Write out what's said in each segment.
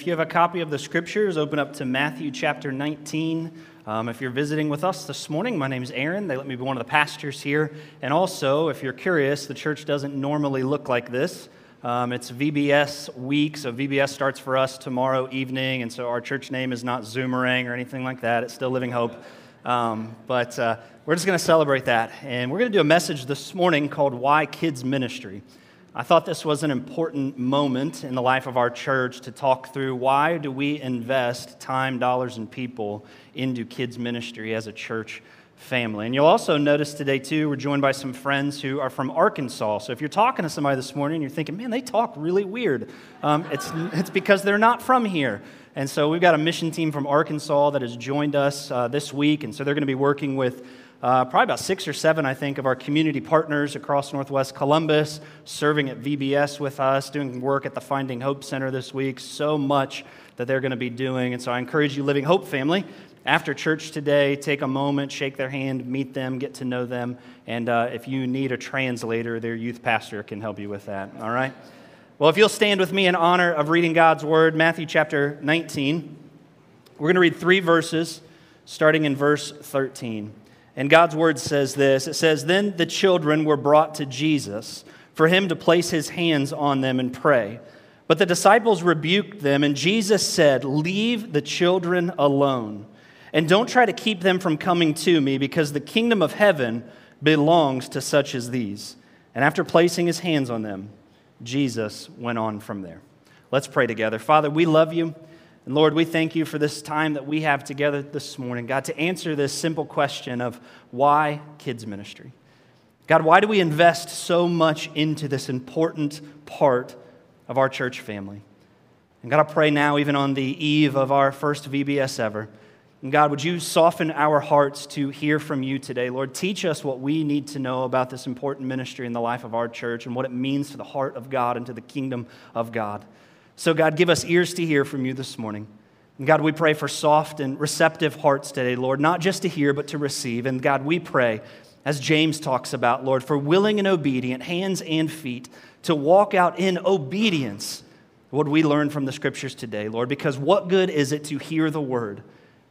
If you have a copy of the scriptures, open up to Matthew chapter 19. Um, if you're visiting with us this morning, my name is Aaron. They let me be one of the pastors here. And also, if you're curious, the church doesn't normally look like this. Um, it's VBS week, so VBS starts for us tomorrow evening, and so our church name is not Zoomerang or anything like that. It's still Living Hope. Um, but uh, we're just going to celebrate that. And we're going to do a message this morning called Why Kids Ministry. I thought this was an important moment in the life of our church to talk through why do we invest time, dollars, and people into kids ministry as a church family. And you'll also notice today, too, we're joined by some friends who are from Arkansas. So if you're talking to somebody this morning, and you're thinking, man, they talk really weird. Um, it's, it's because they're not from here. And so we've got a mission team from Arkansas that has joined us uh, this week. And so they're going to be working with uh, probably about six or seven, I think, of our community partners across Northwest Columbus, serving at VBS with us, doing work at the Finding Hope Center this week. So much that they're going to be doing. And so I encourage you, Living Hope family, after church today, take a moment, shake their hand, meet them, get to know them. And uh, if you need a translator, their youth pastor can help you with that. All right? Well, if you'll stand with me in honor of reading God's word, Matthew chapter 19, we're going to read three verses, starting in verse 13. And God's word says this it says, Then the children were brought to Jesus for him to place his hands on them and pray. But the disciples rebuked them, and Jesus said, Leave the children alone, and don't try to keep them from coming to me, because the kingdom of heaven belongs to such as these. And after placing his hands on them, Jesus went on from there. Let's pray together. Father, we love you. And Lord, we thank you for this time that we have together this morning, God, to answer this simple question of why kids ministry. God, why do we invest so much into this important part of our church family? And God, I pray now, even on the eve of our first VBS ever, and God, would you soften our hearts to hear from you today? Lord, teach us what we need to know about this important ministry in the life of our church and what it means to the heart of God and to the kingdom of God. So, God, give us ears to hear from you this morning. And God, we pray for soft and receptive hearts today, Lord, not just to hear, but to receive. And God, we pray, as James talks about, Lord, for willing and obedient hands and feet to walk out in obedience what we learn from the scriptures today, Lord, because what good is it to hear the word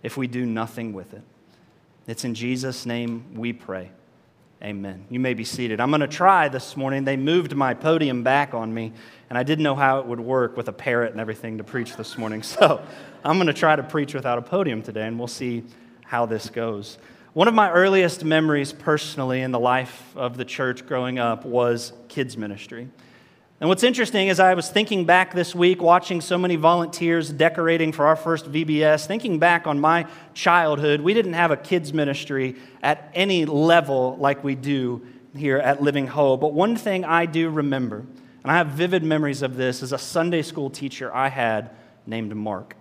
if we do nothing with it? It's in Jesus' name we pray. Amen. You may be seated. I'm going to try this morning. They moved my podium back on me, and I didn't know how it would work with a parrot and everything to preach this morning. So I'm going to try to preach without a podium today, and we'll see how this goes. One of my earliest memories personally in the life of the church growing up was kids' ministry. And what's interesting is I was thinking back this week, watching so many volunteers decorating for our first VBS, thinking back on my childhood, we didn't have a kids' ministry at any level like we do here at Living Hope. But one thing I do remember, and I have vivid memories of this, is a Sunday school teacher I had named Mark.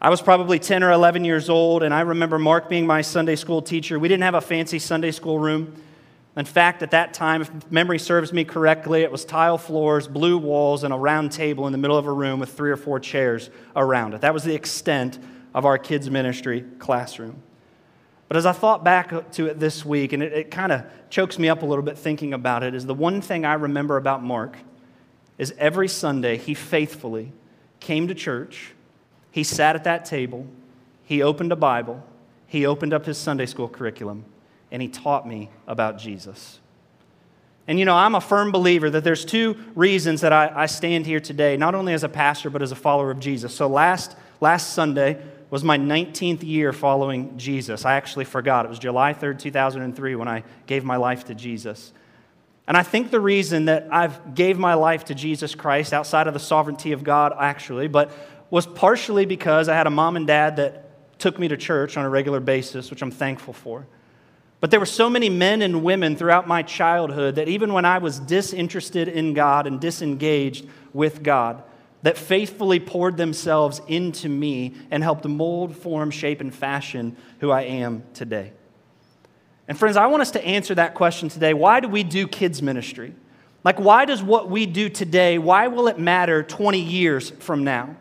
I was probably 10 or 11 years old, and I remember Mark being my Sunday school teacher. We didn't have a fancy Sunday school room. In fact, at that time, if memory serves me correctly, it was tile floors, blue walls, and a round table in the middle of a room with three or four chairs around it. That was the extent of our kids' ministry classroom. But as I thought back to it this week, and it, it kind of chokes me up a little bit thinking about it, is the one thing I remember about Mark is every Sunday he faithfully came to church, he sat at that table, he opened a Bible, he opened up his Sunday school curriculum, and he taught me about Jesus. And you know, I'm a firm believer that there's two reasons that I, I, stand here today, not only as a pastor, but as a follower of Jesus. So last, last Sunday was my 19th year following Jesus. I actually forgot. It was July 3rd, 2003, when I gave my life to Jesus. And I think the reason that I've gave my life to Jesus Christ outside of the sovereignty of God, actually, but was partially because I had a mom and dad that took me to church on a regular basis, which I'm thankful for. But there were so many men and women throughout my childhood that even when I was disinterested in God and disengaged with God, that faithfully poured themselves into me and helped mold, form, shape, and fashion who I am today. And friends, I want us to answer that question today. Why do we do kids ministry? Like, why does what we do today, why will it matter 20 years from now?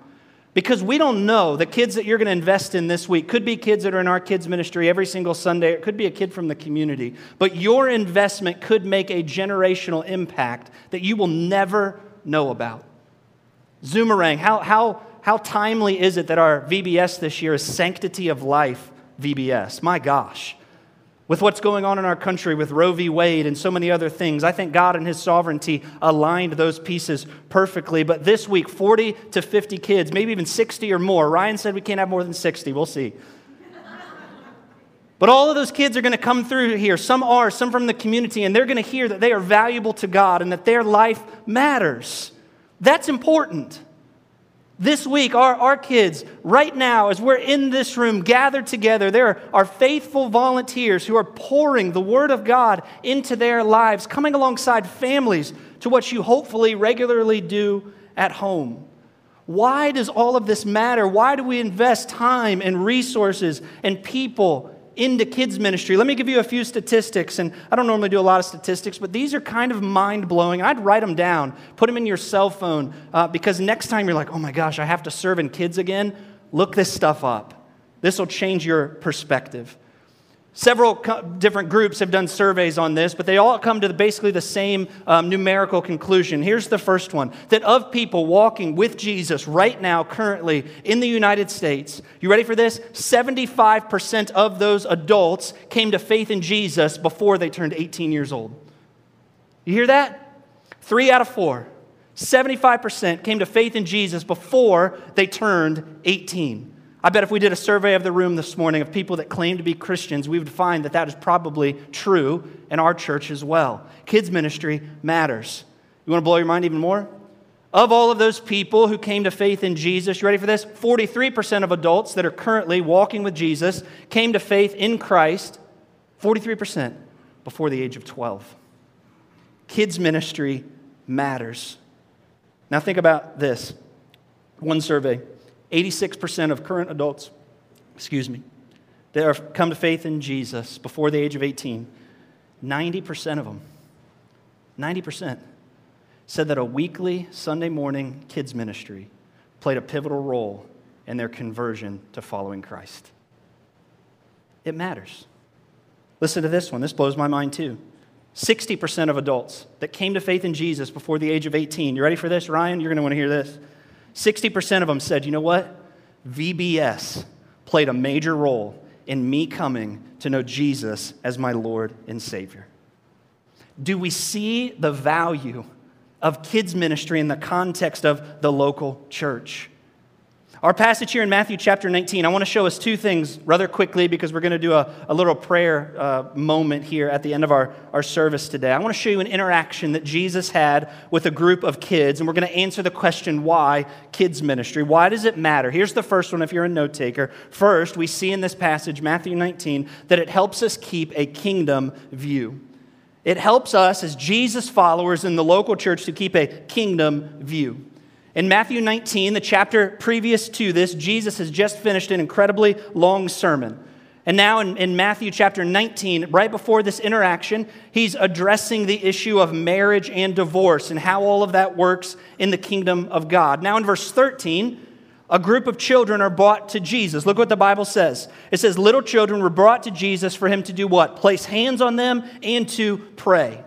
Because we don't know the kids that you're going to invest in this week could be kids that are in our kids' ministry every single Sunday. It could be a kid from the community. But your investment could make a generational impact that you will never know about. Zoomerang, how, how, how timely is it that our VBS this year is Sanctity of Life VBS? My gosh. With what's going on in our country with Roe v. Wade and so many other things, I think God and His sovereignty aligned those pieces perfectly. But this week, 40 to 50 kids, maybe even 60 or more. Ryan said we can't have more than 60. We'll see. But all of those kids are going to come through here. Some are, some from the community, and they're going to hear that they are valuable to God and that their life matters. That's important. This week, our, our kids, right now, as we're in this room gathered together, there are faithful volunteers who are pouring the Word of God into their lives, coming alongside families to what you hopefully regularly do at home. Why does all of this matter? Why do we invest time and resources and people into kids ministry. Let me give you a few statistics, and I don't normally do a lot of statistics, but these are kind of mind blowing. I'd write them down, put them in your cell phone, uh, because next time you're like, oh my gosh, I have to serve in kids again, look this stuff up. This will change your perspective. Several co- different groups have done surveys on this, but they all come to the, basically the same um, numerical conclusion. Here's the first one that of people walking with Jesus right now, currently in the United States, you ready for this? 75% of those adults came to faith in Jesus before they turned 18 years old. You hear that? Three out of four. 75% came to faith in Jesus before they turned 18. I bet if we did a survey of the room this morning of people that claim to be Christians, we would find that that is probably true in our church as well. Kids' ministry matters. You want to blow your mind even more? Of all of those people who came to faith in Jesus, you ready for this? 43% of adults that are currently walking with Jesus came to faith in Christ, 43% before the age of 12. Kids' ministry matters. Now, think about this one survey 86% of current adults, excuse me, that have come to faith in Jesus before the age of 18, 90% of them, 90% said that a weekly Sunday morning kids ministry played a pivotal role in their conversion to following Christ. It matters. Listen to this one. This blows my mind too. 60% of adults that came to faith in Jesus before the age of 18. You ready for this, Ryan? You're going to want to hear this. 60% of them said, you know what? VBS played a major role in me coming to know Jesus as my Lord and Savior. Do we see the value of kids' ministry in the context of the local church? Our passage here in Matthew chapter 19, I want to show us two things rather quickly because we're going to do a, a little prayer uh, moment here at the end of our, our service today. I want to show you an interaction that Jesus had with a group of kids, and we're going to answer the question why kids' ministry? Why does it matter? Here's the first one if you're a note taker. First, we see in this passage, Matthew 19, that it helps us keep a kingdom view. It helps us as Jesus followers in the local church to keep a kingdom view. In Matthew 19, the chapter previous to this, Jesus has just finished an incredibly long sermon. And now in, in, Matthew chapter 19, right before this interaction, he's addressing the issue of marriage and divorce and how all of that works in the kingdom of God. Now in verse 13, a group of children are brought to Jesus. Look what the Bible says. It says, Little children were brought to Jesus for him to do what? Place hands on them and to pray.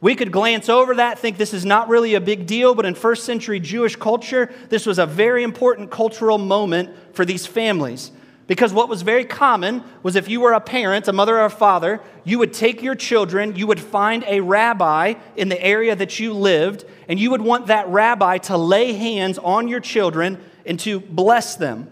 We could glance over that, think this is not really a big deal, but in first century Jewish culture, this was a very important cultural moment for these families. Because what was very common was if you were a parent, a mother or a father, you would take your children, you would find a rabbi in the area that you lived, and you would want that rabbi to lay hands on your children and to bless them.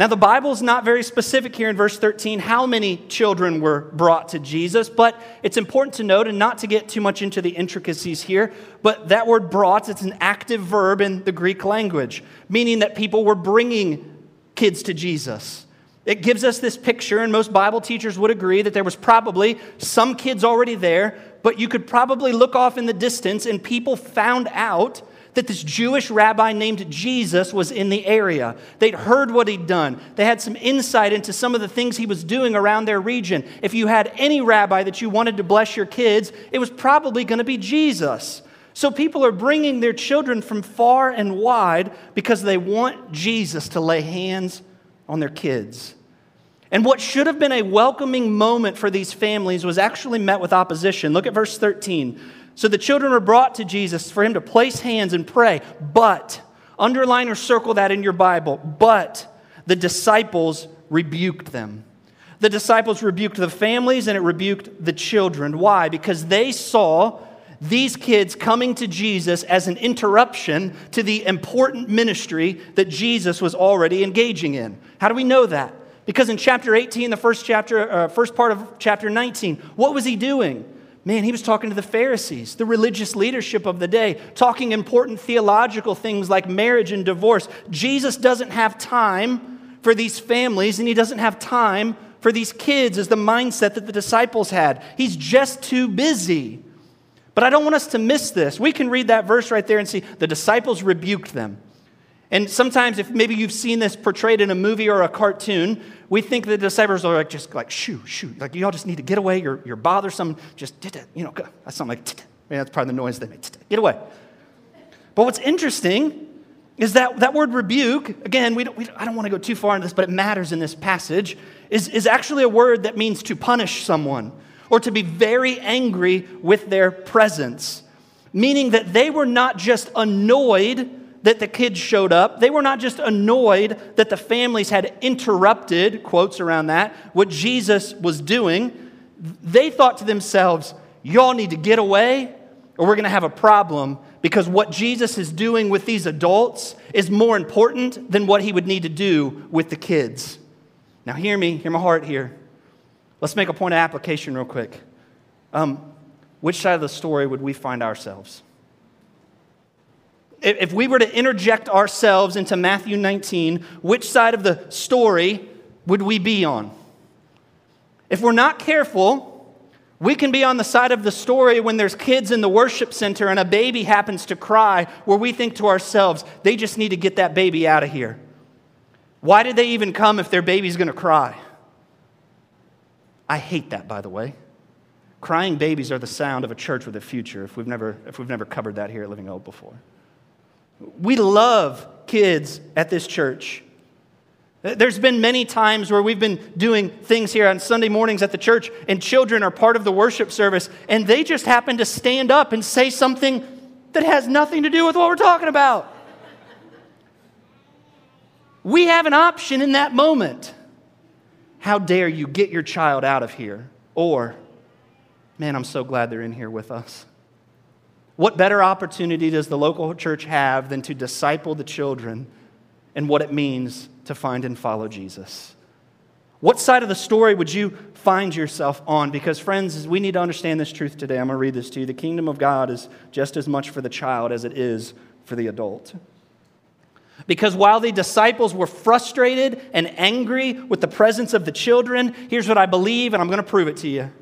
Now, the Bible is not very specific here in verse 13 how many children were brought to Jesus, but it's important to note and not to get too much into the intricacies here, but that word brought, it's an active verb in the Greek language, meaning that people were bringing kids to Jesus. It gives us this picture, and most Bible teachers would agree that there was probably some kids already there, but you could probably look off in the distance and people found out that this Jewish rabbi named Jesus was in the area. They'd heard what he'd done, they had some insight into some of the things he was doing around their region. If you had any rabbi that you wanted to bless your kids, it was probably going to be Jesus. So people are bringing their children from far and wide because they want Jesus to lay hands on their kids. And what should have been a welcoming moment for these families was actually met with opposition. Look at verse 13. So the children were brought to Jesus for him to place hands and pray. But Underline or circle that in your Bible. But the disciples rebuked them. The disciples rebuked the families and it rebuked the children. Why? Because they saw these kids coming to Jesus as an interruption to the important ministry that Jesus was already engaging in. How do we know that? Because in chapter 18, the first chapter, uh, first part of chapter 19, what was he doing? Man, he was talking to the Pharisees, the religious leadership of the day, talking important theological things like marriage and divorce. Jesus doesn't have time for these families, and he doesn't have time for these kids, is the mindset that the disciples had. He's just too busy. But I don't want us to miss this. We can read that verse right there and see the disciples rebuked them. And sometimes, if maybe you've seen this portrayed in a movie or a cartoon, we think the disciples are like just like shoo, shoo, like you all just need to get away. You're, you're bothersome. Just you know, that's something like that's probably the noise they make. Get away. But what's interesting is that that word rebuke. Again, we don't, we don't, I don't want to go too far into this, but it matters in this passage. Is is actually a word that means to punish someone or to be very angry with their presence, meaning that they were not just annoyed that the kids showed up. They were not just annoyed that the families had interrupted, quotes around that, what Jesus was doing. They thought to themselves, y'all need to get away or we're going to have a problem because what Jesus is doing with these adults is more important than what he would need to do with the kids. Now, hear me, hear my heart here. Let's make a point of application real quick. Um, which side of the story would we find ourselves? If we were to interject ourselves into Matthew 19, which side of the story would we be on? If we're not careful, we can be on the side of the story when there's kids in the worship center and a baby happens to cry, where we think to ourselves, they just need to get that baby out of here. Why did they even come if their baby's going to cry? I hate that, by the way. Crying babies are the sound of a church with a future, if we've never, if we've never covered that here at Living Hope before. We love kids at this church. There's been many times where we've been doing things here on Sunday mornings at the church, and children are part of the worship service, and they just happen to stand up and say something that has nothing to do with what we're talking about. We have an option in that moment. How dare you get your child out of here? Or, man, I'm so glad they're in here with us. What better opportunity does the local church have than to disciple the children and what it means to find and follow Jesus? What side of the story would you find yourself on? Because, friends, we need to understand this truth today. I'm going to read this to you. The kingdom of God is just as much for the child as it is for the adult. Because while the disciples were frustrated and angry with the presence of the children, here's what I believe, and I'm going to prove it to you.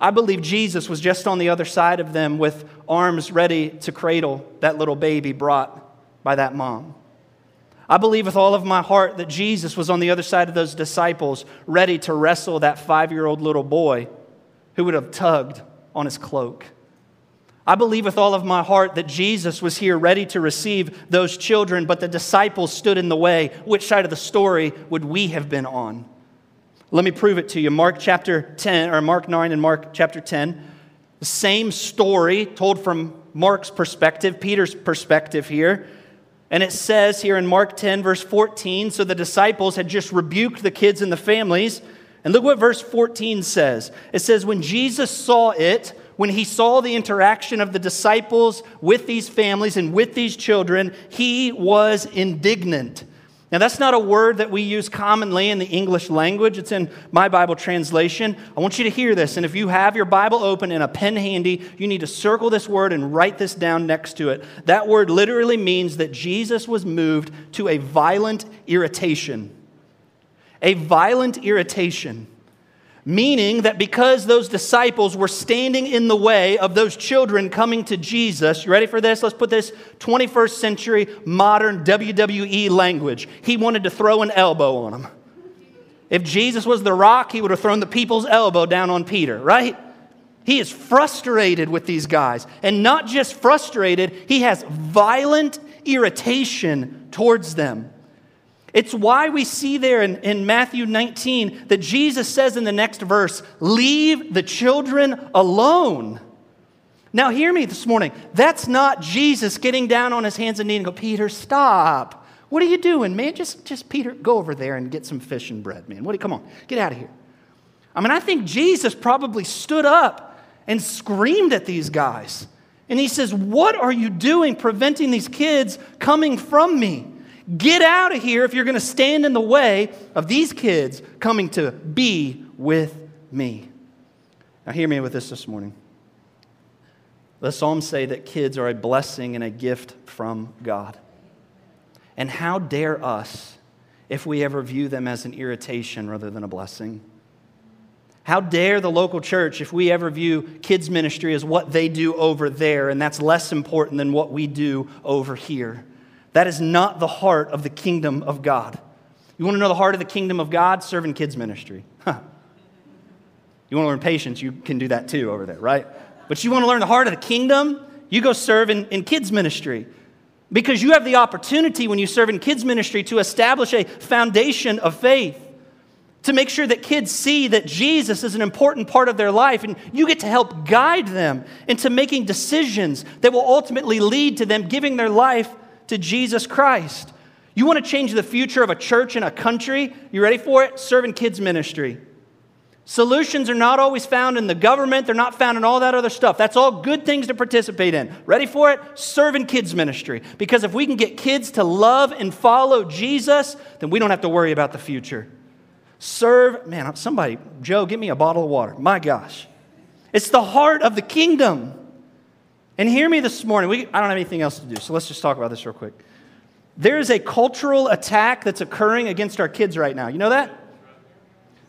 I believe Jesus was just on the other side of them with arms ready to cradle that little baby brought by that mom. I believe with all of my heart that Jesus was on the other side of those disciples, ready to wrestle that five year old little boy who would have tugged on his cloak. I believe with all of my heart that Jesus was here ready to receive those children, but the disciples stood in the way. Which side of the story would we have been on? Let me prove it to you. Mark chapter 10, or Mark 9 and Mark chapter 10, the same story told from Mark's perspective, Peter's perspective here. And it says here in Mark 10, verse 14 so the disciples had just rebuked the kids and the families. And look what verse 14 says it says, When Jesus saw it, when he saw the interaction of the disciples with these families and with these children, he was indignant. Now, that's not a word that we use commonly in the English language. It's in my Bible translation. I want you to hear this. And if you have your Bible open and a pen handy, you need to circle this word and write this down next to it. That word literally means that Jesus was moved to a violent irritation. A violent irritation meaning that because those disciples were standing in the way of those children coming to Jesus, you ready for this? Let's put this 21st century modern WWE language. He wanted to throw an elbow on them. If Jesus was the rock, he would have thrown the people's elbow down on Peter, right? He is frustrated with these guys. And not just frustrated, he has violent irritation towards them. It's why we see there in, in Matthew 19 that Jesus says in the next verse, Leave the children alone. Now, hear me this morning. That's not Jesus getting down on his hands and knees and go, Peter, stop. What are you doing, man? Just, just Peter, go over there and get some fish and bread, man. What? You, come on, get out of here. I mean, I think Jesus probably stood up and screamed at these guys. And he says, What are you doing preventing these kids coming from me? Get out of here if you're going to stand in the way of these kids coming to be with me. Now, hear me with this this morning. The Psalms say that kids are a blessing and a gift from God. And how dare us if we ever view them as an irritation rather than a blessing? How dare the local church if we ever view kids' ministry as what they do over there and that's less important than what we do over here? That is not the heart of the kingdom of God. You want to know the heart of the kingdom of God? Serving kids' ministry. Huh. You want to learn patience? You can do that too over there, right? But you want to learn the heart of the kingdom? You go serve in, in kids' ministry. Because you have the opportunity when you serve in kids' ministry to establish a foundation of faith to make sure that kids see that Jesus is an important part of their life, and you get to help guide them into making decisions that will ultimately lead to them giving their life to Jesus Christ. You want to change the future of a church and a country? You ready for it? Serving kids' ministry. Solutions are not always found in the government, they're not found in all that other stuff. That's all good things to participate in. Ready for it? Serving kids' ministry. Because if we can get kids to love and follow Jesus, then we don't have to worry about the future. Serve, man, somebody, Joe, give me a bottle of water. My gosh. It's the heart of the kingdom. And hear me this morning. We, I don't have anything else to do, so let's just talk about this real quick. There is a cultural attack that's occurring against our kids right now. You know that?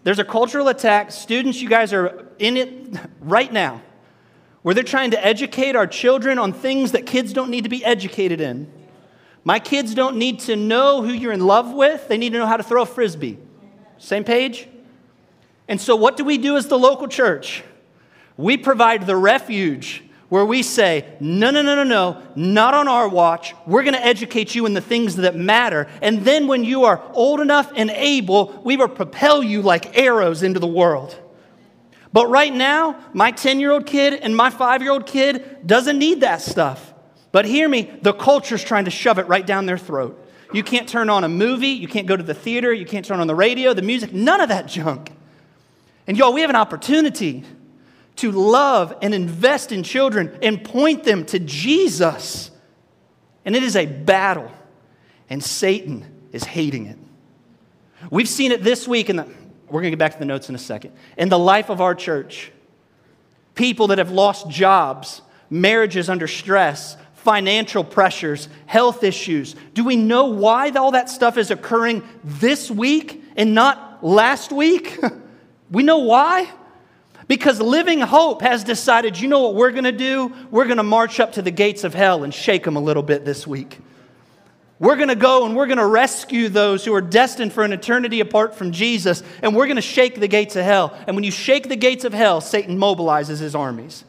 There's a cultural attack. Students, you guys are in it right now, where they're trying to educate our children on things that kids don't need to be educated in. My kids don't need to know who you're in love with, they need to know how to throw a frisbee. Same page? And so, what do we do as the local church? We provide the refuge where we say, no, no, no, no, no, not on our watch. We're going to educate you in the things that matter. And then when you are old enough and able, we will propel you like arrows into the world. But right now, my 10 year old kid and my five year old kid doesn't need that stuff. But hear me, the culture's trying to shove it right down their throat. You can't turn on a movie. You can't go to the theater. You can't turn on the radio, the music, none of that junk. And y'all, we have an opportunity to love and invest in children and point them to Jesus. And it is a battle, and Satan is hating it. We've seen it this week, and we're going to get back to the notes in a second. In the life of our church, people that have lost jobs, marriages under stress, financial pressures, health issues. Do we know why all that stuff is occurring this week and not last week? we know why. Because Living Hope has decided, you know what we're going to do? We're going to march up to the gates of hell and shake them a little bit this week. We're going to go and we're going to rescue those who are destined for an eternity apart from Jesus, and we're going to shake the gates of hell. And when you shake the gates of hell, Satan mobilizes his armies.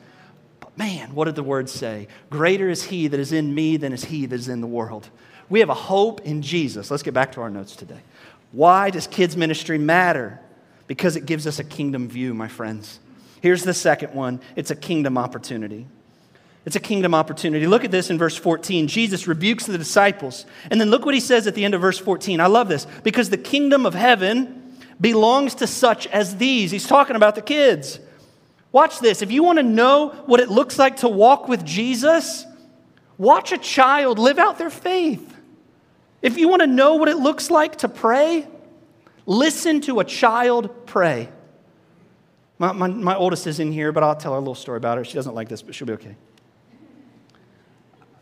But man, what did the word say? Greater is he that is in me than is he that is in the world. We have a hope in Jesus. Let's get back to our notes today. Why does kids' ministry matter? Because it gives us a kingdom view, my friends. Here's the second one it's a kingdom opportunity. It's a kingdom opportunity. Look at this in verse 14. Jesus rebukes the disciples. And then look what he says at the end of verse 14. I love this because the kingdom of heaven belongs to such as these. He's talking about the kids. Watch this. If you want to know what it looks like to walk with Jesus, watch a child live out their faith. If you want to know what it looks like to pray, listen to a child pray. My, my, my, oldest is in here, but I'll tell her a little story about her. She doesn't like this, but she'll be okay.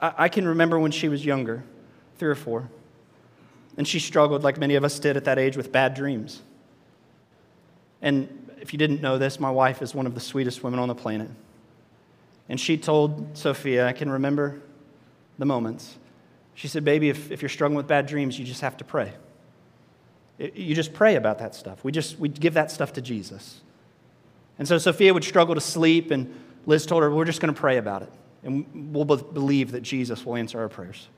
I, I can remember when she was younger, three or four, and she struggled, like many of us did at that age, with bad dreams. And if you didn't know this, my wife is one of the sweetest women on the planet. And she told Sophia, I can remember the moments. She said, Baby, if, if you're struggling with bad dreams, you just have to pray. It, you just pray about that stuff. We just we give that stuff to Jesus. And so Sophia would struggle to sleep, and Liz told her, We're just going to pray about it. And we'll both believe that Jesus will answer our prayers.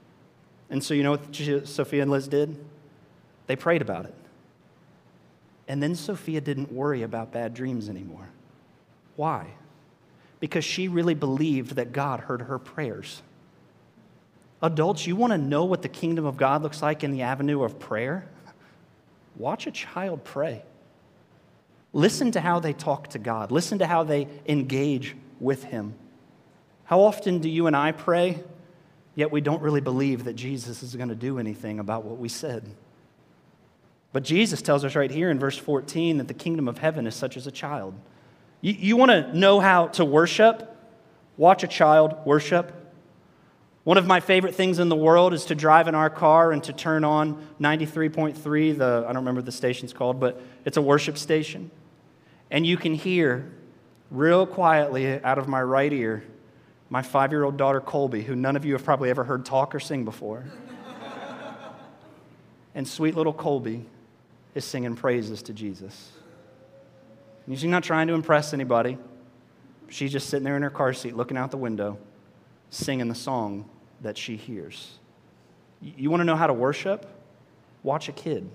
And so, you know what Sophia and Liz did? They prayed about it. And then Sophia didn't worry about bad dreams anymore. Why? because she really believed that God heard her prayers. Adults, you want to know what the kingdom of God looks like in the avenue of prayer? Watch a child pray. Listen to how they talk to God. Listen to how they engage with Him. How often do you and I pray, yet we don't really believe that Jesus is going to do anything about what we said? But Jesus tells us right here in verse 14 that the kingdom of heaven is such as a child. You, you want to know how to worship? Watch a child worship. One of my favorite things in the world is to drive in our car and to turn on 93.3, the, I don't remember the station's called, but it's a worship station. And you can hear real quietly out of my right ear my five year old daughter Colby, who none of you have probably ever heard talk or sing before. and sweet little Colby is singing praises to Jesus. And she's not trying to impress anybody. She's just sitting there in her car seat looking out the window, singing the song that she hears. You want to know how to worship? Watch a kid.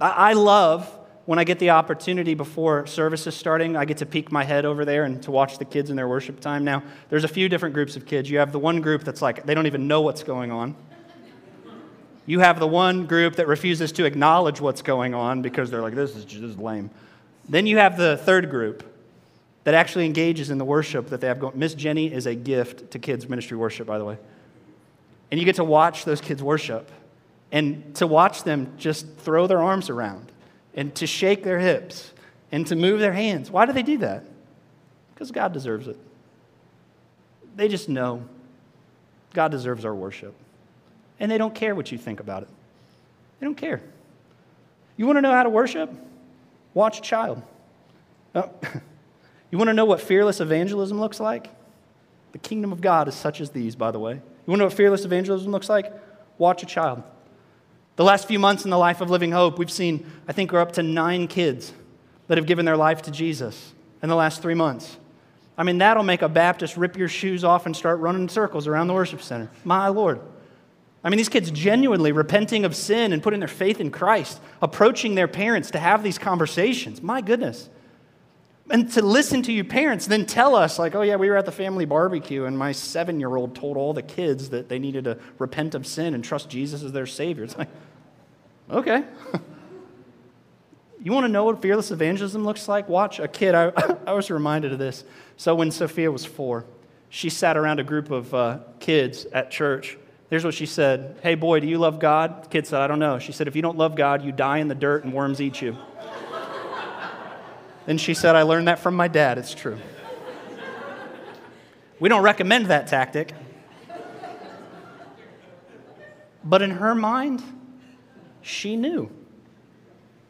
I love when I get the opportunity before service is starting, I get to peek my head over there and to watch the kids in their worship time. Now, there's a few different groups of kids. You have the one group that's like, they don't even know what's going on. You have the one group that refuses to acknowledge what's going on because they're like, this is just lame. Then you have the third group that actually engages in the worship that they have going. Miss Jenny is a gift to kids' ministry worship, by the way. And you get to watch those kids worship and to watch them just throw their arms around and to shake their hips and to move their hands. Why do they do that? Because God deserves it. They just know God deserves our worship. And they don't care what you think about it. They don't care. You want to know how to worship? Watch a child. Oh. you want to know what fearless evangelism looks like? The kingdom of God is such as these, by the way. You want to know what fearless evangelism looks like? Watch a child. The last few months in the life of Living Hope, we've seen, I think we're up to nine kids that have given their life to Jesus in the last three months. I mean, that'll make a Baptist rip your shoes off and start running in circles around the worship center. My Lord. I mean, these kids genuinely repenting of sin and putting their faith in Christ, approaching their parents to have these conversations. My goodness. And to listen to your parents, then tell us, like, oh, yeah, we were at the family barbecue, and my seven year old told all the kids that they needed to repent of sin and trust Jesus as their Savior. It's like, okay. you want to know what fearless evangelism looks like? Watch a kid. I, I was reminded of this. So when Sophia was four, she sat around a group of uh, kids at church. Here's what she said Hey, boy, do you love God? The kid said, I don't know. She said, If you don't love God, you die in the dirt and worms eat you. Then she said, I learned that from my dad. It's true. We don't recommend that tactic. But in her mind, she knew.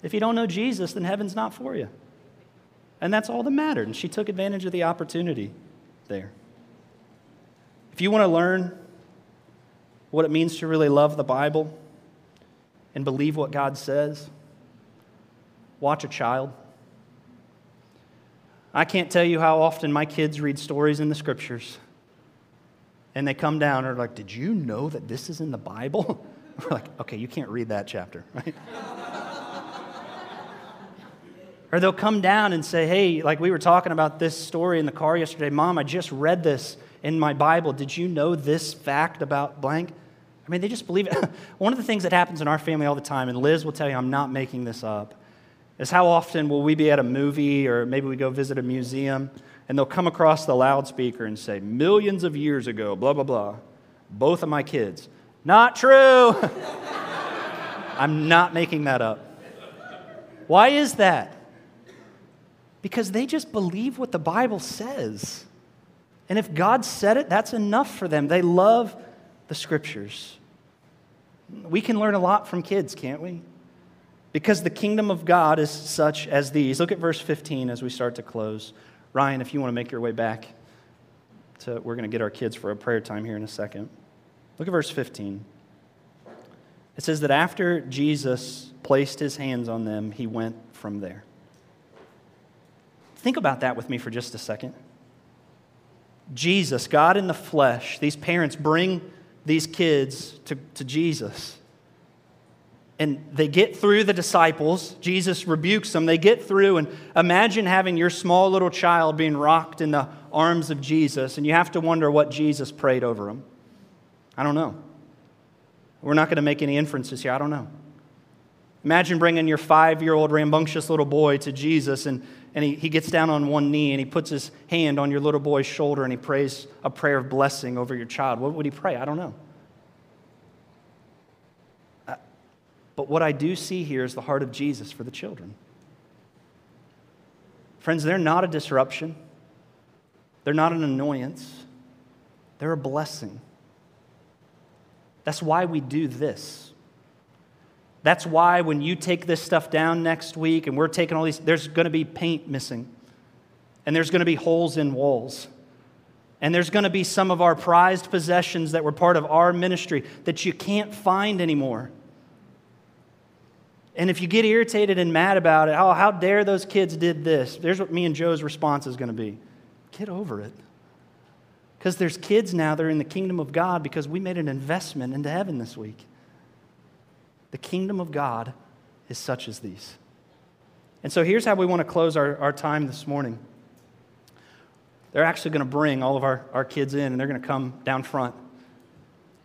If you don't know Jesus, then heaven's not for you. And that's all that mattered. And she took advantage of the opportunity there. If you want to learn what it means to really love the Bible and believe what God says, watch a child. I can't tell you how often my kids read stories in the scriptures and they come down and are like, Did you know that this is in the Bible? We're like, Okay, you can't read that chapter, right? or they'll come down and say, Hey, like we were talking about this story in the car yesterday. Mom, I just read this in my Bible. Did you know this fact about blank? I mean, they just believe it. One of the things that happens in our family all the time, and Liz will tell you I'm not making this up, is how often will we be at a movie or maybe we go visit a museum and they'll come across the loudspeaker and say, Millions of years ago, blah, blah, blah. Both of my kids. Not true. I'm not making that up. Why is that? Because they just believe what the Bible says. And if God said it, that's enough for them. They love the scriptures. We can learn a lot from kids, can't we? Because the kingdom of God is such as these. Look at verse 15 as we start to close. Ryan, if you want to make your way back to, we're going to get our kids for a prayer time here in a second. Look at verse 15. It says that after Jesus placed his hands on them, he went from there. Think about that with me for just a second. Jesus, God in the flesh, these parents bring these kids to, to Jesus and they get through the disciples. Jesus rebukes them. They get through, and imagine having your small little child being rocked in the arms of Jesus, and you have to wonder what Jesus prayed over them. I don't know. We're not going to make any inferences here. I don't know. Imagine bringing your five year old rambunctious little boy to Jesus, and, and he, he gets down on one knee and he puts his hand on your little boy's shoulder and he prays a prayer of blessing over your child. What would he pray? I don't know. But what I do see here is the heart of Jesus for the children. Friends, they're not a disruption, they're not an annoyance, they're a blessing. That's why we do this. That's why when you take this stuff down next week and we're taking all these, there's going to be paint missing. And there's going to be holes in walls. And there's going to be some of our prized possessions that were part of our ministry that you can't find anymore. And if you get irritated and mad about it, oh, how dare those kids did this? There's what me and Joe's response is going to be get over it. Because there's kids now that are in the kingdom of God because we made an investment into heaven this week. The kingdom of God is such as these. And so here's how we want to close our, our time this morning. They're actually going to bring all of our, our kids in and they're going to come down front.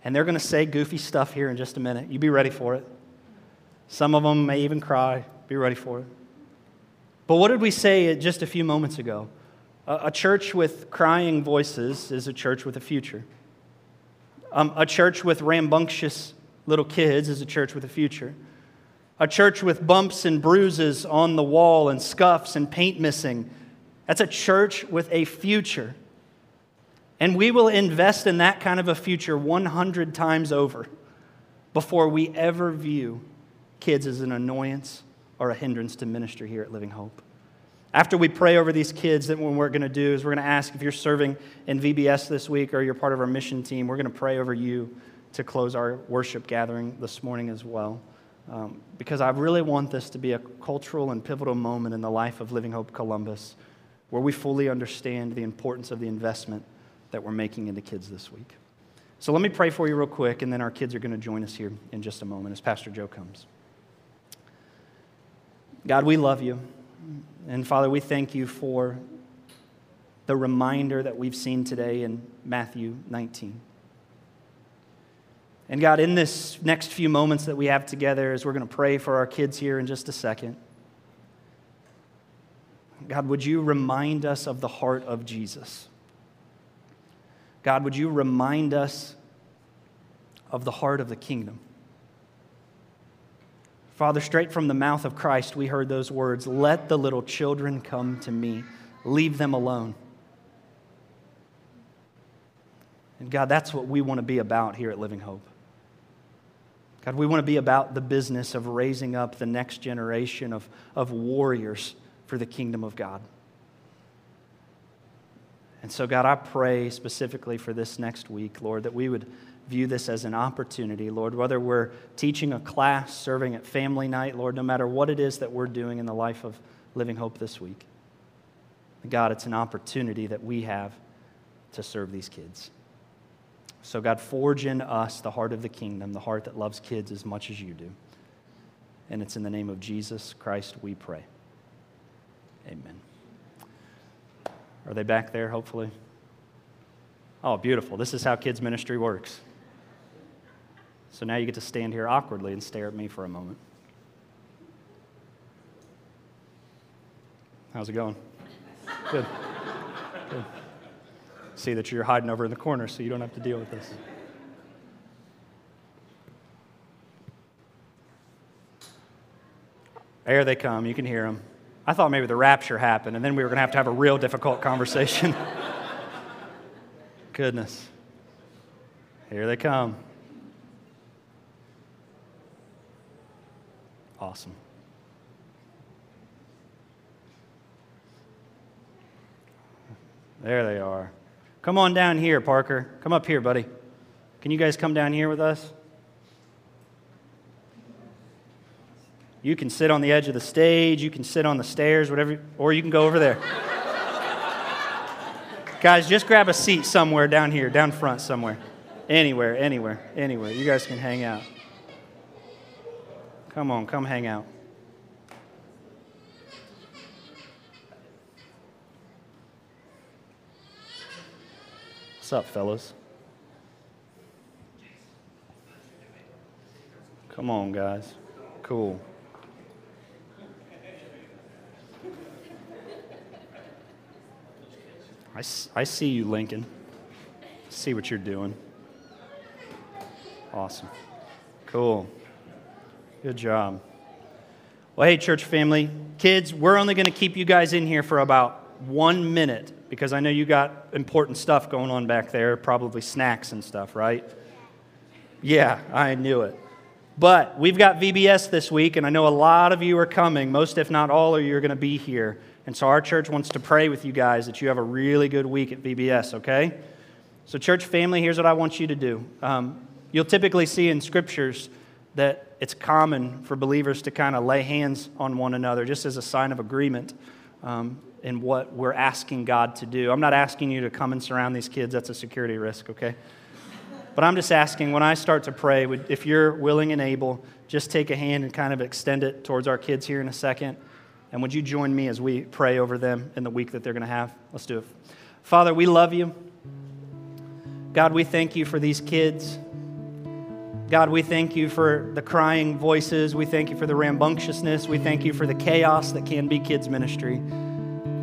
And they're going to say goofy stuff here in just a minute. You be ready for it. Some of them may even cry. Be ready for it. But what did we say just a few moments ago? A, church with crying voices is a church with a future. Um, a church with rambunctious little kids is a church with a future. A church with bumps and bruises on the wall and scuffs and paint missing, that's a church with a future. And we will invest in that kind of a future 100 times over before we ever view kids as an annoyance or a hindrance to ministry here at Living Hope. After we pray over these kids, then what we're going to do is we're going to ask if you're serving in VBS this week or you're part of our mission team, we're going to pray over you to close our worship gathering this morning as well. Um, because I really want this to be a cultural and pivotal moment in the life of Living Hope Columbus where we fully understand the importance of the investment that we're making into kids this week. So let me pray for you real quick, and then our kids are going to join us here in just a moment as Pastor Joe comes. God, we love you. And Father, we thank you for the reminder that we've seen today in Matthew 19. And God, in this next few moments that we have together, as we're going to pray for our kids here in just a second, God, would you remind us of the heart of Jesus? God, would you remind us of the heart of the kingdom? Father, straight from the mouth of Christ, we heard those words Let the little children come to me, leave them alone. And God, that's what we want to be about here at Living Hope. God, we want to be about the business of raising up the next generation of, of warriors for the kingdom of God. And so, God, I pray specifically for this next week, Lord, that we would view this as an opportunity, Lord, whether we're teaching a class, serving at family night, Lord, no matter what it is that we're doing in the life of Living Hope this week. God, it's an opportunity that we have to serve these kids. So, God, forge in us the heart of the kingdom, the heart that loves kids as much as you do. And it's in the name of Jesus Christ we pray. Amen. Are they back there, hopefully? Oh, beautiful. This is how kids' ministry works. So now you get to stand here awkwardly and stare at me for a moment. How's it going? Good. Good. See that you're hiding over in the corner so you don't have to deal with this. There they come. You can hear them. I thought maybe the rapture happened and then we were going to have to have a real difficult conversation. Goodness. Here they come. Awesome. There they are. Come on down here, Parker. Come up here, buddy. Can you guys come down here with us? You can sit on the edge of the stage, you can sit on the stairs, whatever, or you can go over there. guys, just grab a seat somewhere down here, down front somewhere. Anywhere, anywhere, anywhere. You guys can hang out. Come on, come hang out. What's up, fellas? Come on, guys. Cool. I, I see you, Lincoln. See what you're doing. Awesome. Cool. Good job. Well, hey, church family, kids, we're only going to keep you guys in here for about one minute because I know you got important stuff going on back there, probably snacks and stuff, right? Yeah, I knew it. But we've got VBS this week, and I know a lot of you are coming. Most, if not all of you, are going to be here. And so our church wants to pray with you guys that you have a really good week at VBS, okay? So, church family, here's what I want you to do. Um, you'll typically see in scriptures that it's common for believers to kind of lay hands on one another just as a sign of agreement um, in what we're asking God to do. I'm not asking you to come and surround these kids, that's a security risk, okay? But I'm just asking when I start to pray, if you're willing and able, just take a hand and kind of extend it towards our kids here in a second. And would you join me as we pray over them in the week that they're going to have? Let's do it. Father, we love you. God, we thank you for these kids. God, we thank you for the crying voices. We thank you for the rambunctiousness. We thank you for the chaos that can be kids' ministry.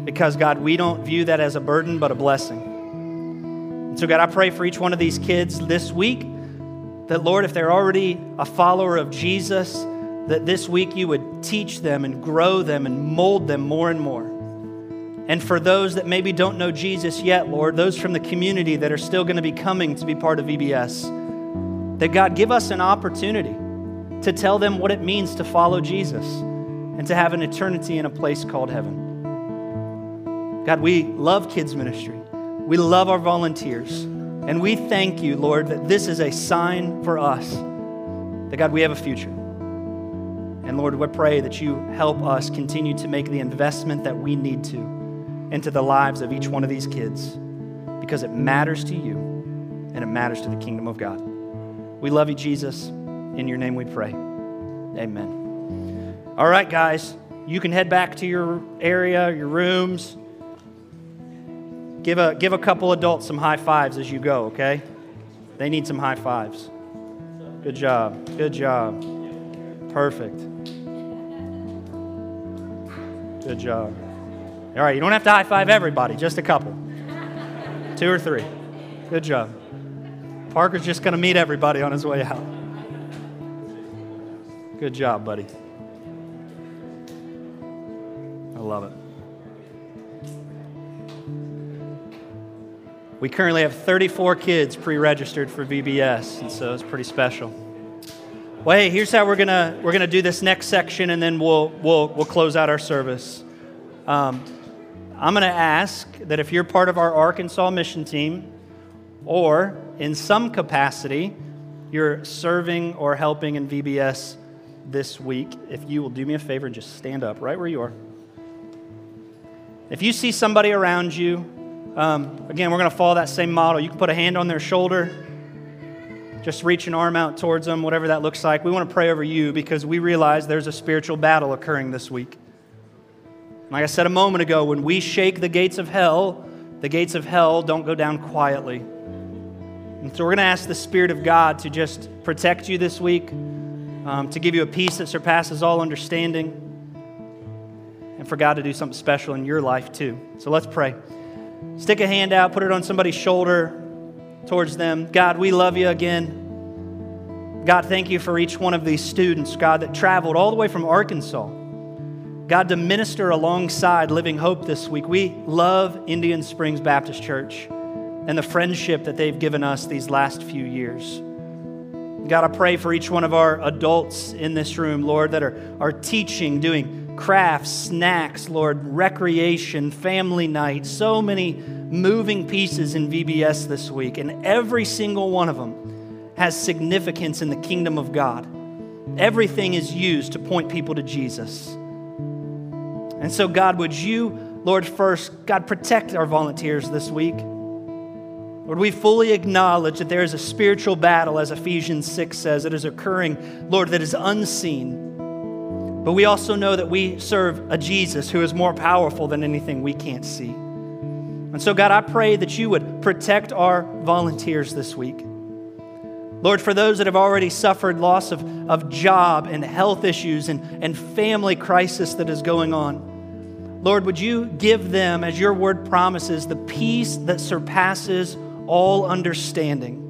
Because, God, we don't view that as a burden, but a blessing. So, God, I pray for each one of these kids this week that, Lord, if they're already a follower of Jesus, that this week you would teach them and grow them and mold them more and more. And for those that maybe don't know Jesus yet, Lord, those from the community that are still going to be coming to be part of VBS, that God give us an opportunity to tell them what it means to follow Jesus and to have an eternity in a place called heaven. God, we love kids' ministry. We love our volunteers. And we thank you, Lord, that this is a sign for us that, God, we have a future. And Lord, we pray that you help us continue to make the investment that we need to into the lives of each one of these kids because it matters to you and it matters to the kingdom of God. We love you, Jesus. In your name we pray. Amen. All right, guys, you can head back to your area, your rooms. Give a, give a couple adults some high fives as you go, okay? They need some high fives. Good job. Good job. Perfect. Good job. All right, you don't have to high five everybody, just a couple. Two or three. Good job. Parker's just going to meet everybody on his way out. Good job, buddy. I love it. We currently have 34 kids pre registered for VBS, and so it's pretty special. Well, hey, here's how we're gonna we're gonna do this next section, and then we'll we'll we'll close out our service. Um, I'm gonna ask that if you're part of our Arkansas mission team, or in some capacity, you're serving or helping in VBS this week, if you will do me a favor and just stand up right where you are. If you see somebody around you um, again, we're going to follow that same model. You can put a hand on their shoulder, just reach an arm out towards them, whatever that looks like. We want to pray over you because we realize there's a spiritual battle occurring this week. Like I said a moment ago, when we shake the gates of hell, the gates of hell don't go down quietly. And so we're going to ask the Spirit of God to just protect you this week, um, to give you a peace that surpasses all understanding, and for God to do something special in your life too. So let's pray. Stick a hand out, put it on somebody's shoulder towards them. God, we love you again. God, thank you for each one of these students, God, that traveled all the way from Arkansas. God, to minister alongside Living Hope this week. We love Indian Springs Baptist Church and the friendship that they've given us these last few years. God, I pray for each one of our adults in this room, Lord, that are, are teaching, doing crafts, snacks, Lord, recreation, family night, so many moving pieces in VBS this week, and every single one of them has significance in the kingdom of God. Everything is used to point people to Jesus. And so, God, would you, Lord, first, God, protect our volunteers this week. Lord, we fully acknowledge that there is a spiritual battle, as Ephesians 6 says, that is occurring, Lord, that is unseen. But we also know that we serve a Jesus who is more powerful than anything we can't see. And so, God, I pray that you would protect our volunteers this week. Lord, for those that have already suffered loss of, of job and health issues and, and family crisis that is going on, Lord, would you give them, as your word promises, the peace that surpasses all understanding?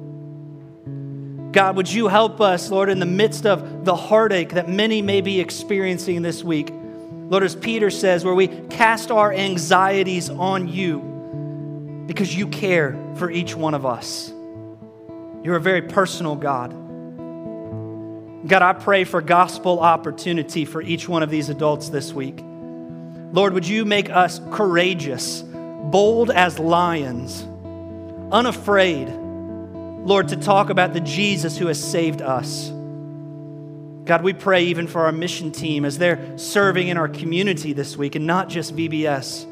God, would you help us, Lord, in the midst of the heartache that many may be experiencing this week? Lord, as Peter says, where we cast our anxieties on you because you care for each one of us. You're a very personal God. God, I pray for gospel opportunity for each one of these adults this week. Lord, would you make us courageous, bold as lions, unafraid, Lord, to talk about the Jesus who has saved us. God, we pray even for our mission team as they're serving in our community this week and not just VBS.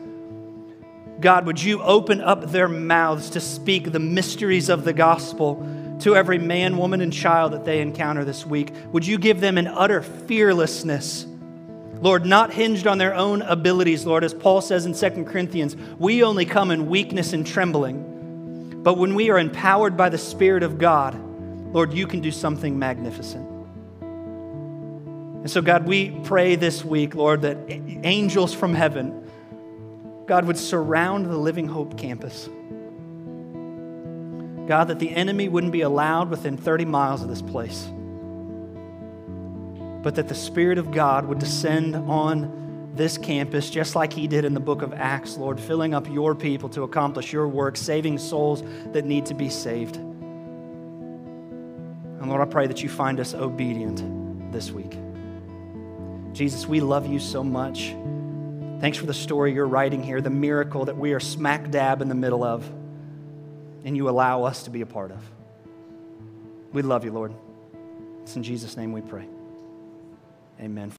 God, would you open up their mouths to speak the mysteries of the gospel to every man, woman, and child that they encounter this week? Would you give them an utter fearlessness? Lord, not hinged on their own abilities, Lord, as Paul says in 2 Corinthians, we only come in weakness and trembling. But when we are empowered by the Spirit of God, Lord, you can do something magnificent. And so, God, we pray this week, Lord, that angels from heaven God would surround the Living Hope campus. God, that the enemy wouldn't be allowed within 30 miles of this place, but that the Spirit of God would descend on this campus just like He did in the book of Acts, Lord, filling up your people to accomplish your work, saving souls that need to be saved. And Lord, I pray that you find us obedient this week. Jesus, we love you so much. Thanks for the story you're writing here, the miracle that we are smack dab in the middle of, and you allow us to be a part of. We love you, Lord. It's in Jesus' name we pray. Amen.